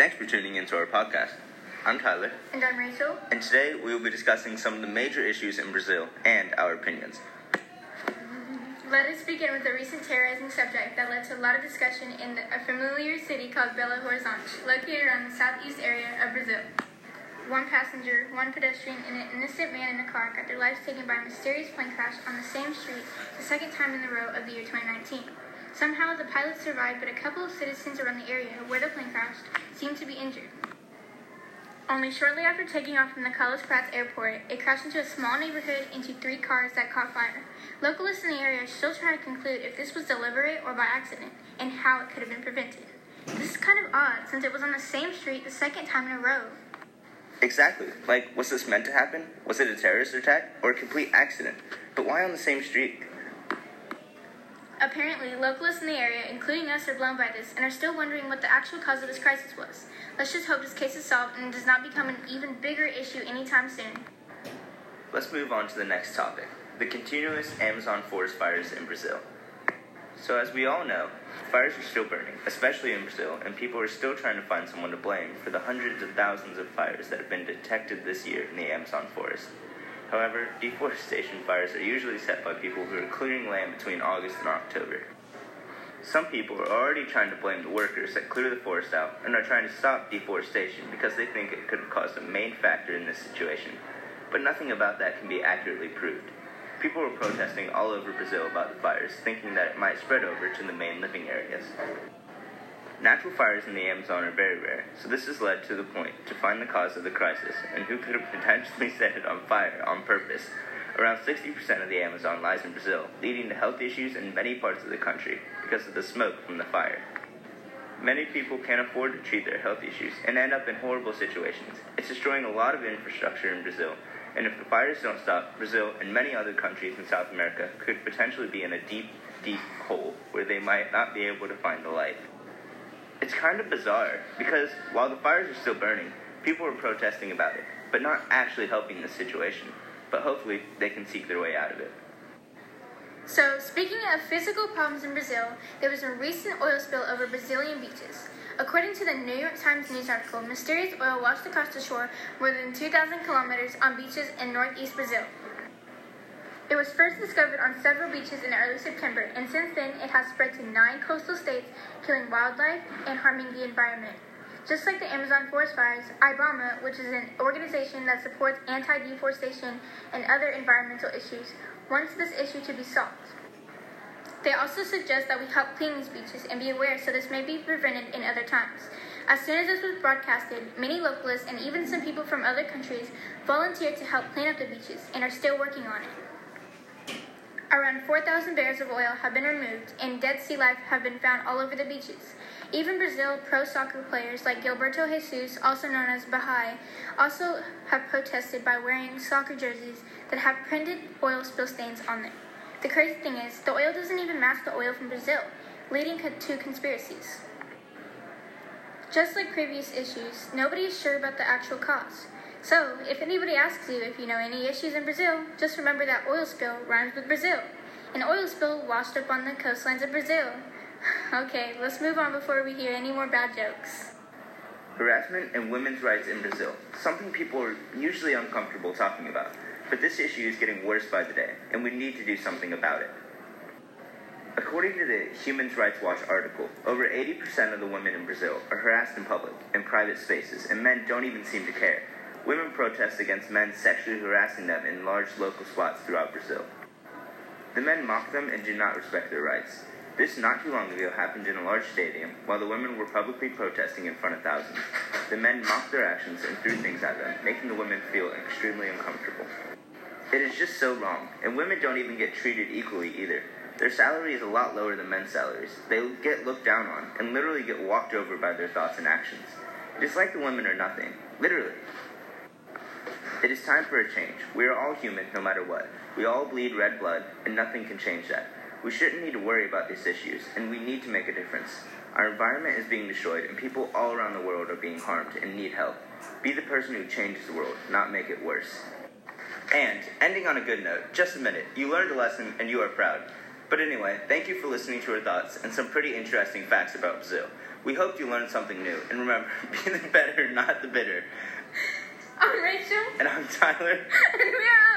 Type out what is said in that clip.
Thanks for tuning into our podcast. I'm Tyler, And I'm Rachel. and today we will be discussing some of the major issues in Brazil and our opinions. Let us begin with a recent terrorizing subject that led to a lot of discussion in a familiar city called Belo Horizonte, located around the southeast area of Brazil. One passenger, one pedestrian, and an innocent man in a car got their lives taken by a mysterious plane crash on the same street the second time in the row of the year 2019. Somehow, the pilot survived, but a couple of citizens around the area where the plane crashed seemed to be injured. Only shortly after taking off from the Carlos Pratt airport, it crashed into a small neighborhood into three cars that caught fire. Localists in the area are still trying to conclude if this was deliberate or by accident, and how it could have been prevented. This is kind of odd since it was on the same street the second time in a row. Exactly. Like, was this meant to happen? Was it a terrorist attack or a complete accident? But why on the same street? Apparently, localists in the area, including us, are blown by this and are still wondering what the actual cause of this crisis was. Let's just hope this case is solved and it does not become an even bigger issue anytime soon. Let's move on to the next topic the continuous Amazon forest fires in Brazil. So, as we all know, fires are still burning, especially in Brazil, and people are still trying to find someone to blame for the hundreds of thousands of fires that have been detected this year in the Amazon forest. However, deforestation fires are usually set by people who are clearing land between August and October. Some people are already trying to blame the workers that clear the forest out and are trying to stop deforestation because they think it could have caused a main factor in this situation. But nothing about that can be accurately proved. People were protesting all over Brazil about the fires, thinking that it might spread over to the main living areas. Natural fires in the Amazon are very rare, so this has led to the point to find the cause of the crisis and who could have potentially set it on fire on purpose. Around 60% of the Amazon lies in Brazil, leading to health issues in many parts of the country because of the smoke from the fire. Many people can't afford to treat their health issues and end up in horrible situations. It's destroying a lot of infrastructure in Brazil, and if the fires don't stop, Brazil and many other countries in South America could potentially be in a deep, deep hole where they might not be able to find the light. It's kind of bizarre because while the fires are still burning, people are protesting about it, but not actually helping the situation. But hopefully, they can seek their way out of it. So, speaking of physical problems in Brazil, there was a recent oil spill over Brazilian beaches. According to the New York Times news article, mysterious oil washed across the shore more than 2,000 kilometers on beaches in northeast Brazil. It was first discovered on several beaches in early September, and since then it has spread to nine coastal states, killing wildlife and harming the environment. Just like the Amazon forest fires, IBAMA, which is an organization that supports anti-deforestation and other environmental issues, wants this issue to be solved. They also suggest that we help clean these beaches and be aware so this may be prevented in other times. As soon as this was broadcasted, many localists and even some people from other countries volunteered to help clean up the beaches and are still working on it. Around 4,000 barrels of oil have been removed, and dead sea life have been found all over the beaches. Even Brazil pro soccer players like Gilberto Jesus, also known as Bahia, also have protested by wearing soccer jerseys that have printed oil spill stains on them. The crazy thing is, the oil doesn't even match the oil from Brazil, leading to conspiracies. Just like previous issues, nobody is sure about the actual cause. So, if anybody asks you if you know any issues in Brazil, just remember that oil spill rhymes with Brazil. An oil spill washed up on the coastlines of Brazil. okay, let's move on before we hear any more bad jokes. Harassment and women's rights in Brazil, something people are usually uncomfortable talking about. But this issue is getting worse by the day, and we need to do something about it. According to the Human Rights Watch article, over 80% of the women in Brazil are harassed in public, in private spaces, and men don't even seem to care. Women protest against men sexually harassing them in large local spots throughout Brazil. The men mock them and do not respect their rights. This not too long ago happened in a large stadium while the women were publicly protesting in front of thousands. The men mocked their actions and threw things at them, making the women feel extremely uncomfortable. It is just so wrong, and women don't even get treated equally either. Their salary is a lot lower than men's salaries. They get looked down on and literally get walked over by their thoughts and actions. It is like the women are nothing. Literally. It is time for a change. We are all human, no matter what. We all bleed red blood, and nothing can change that. We shouldn't need to worry about these issues, and we need to make a difference. Our environment is being destroyed, and people all around the world are being harmed and need help. Be the person who changes the world, not make it worse. And, ending on a good note, just a minute, you learned a lesson and you are proud. But anyway, thank you for listening to our thoughts and some pretty interesting facts about Brazil. We hope you learned something new. And remember, be the better, not the bitter. I'm Rachel. And I'm Tyler. And we are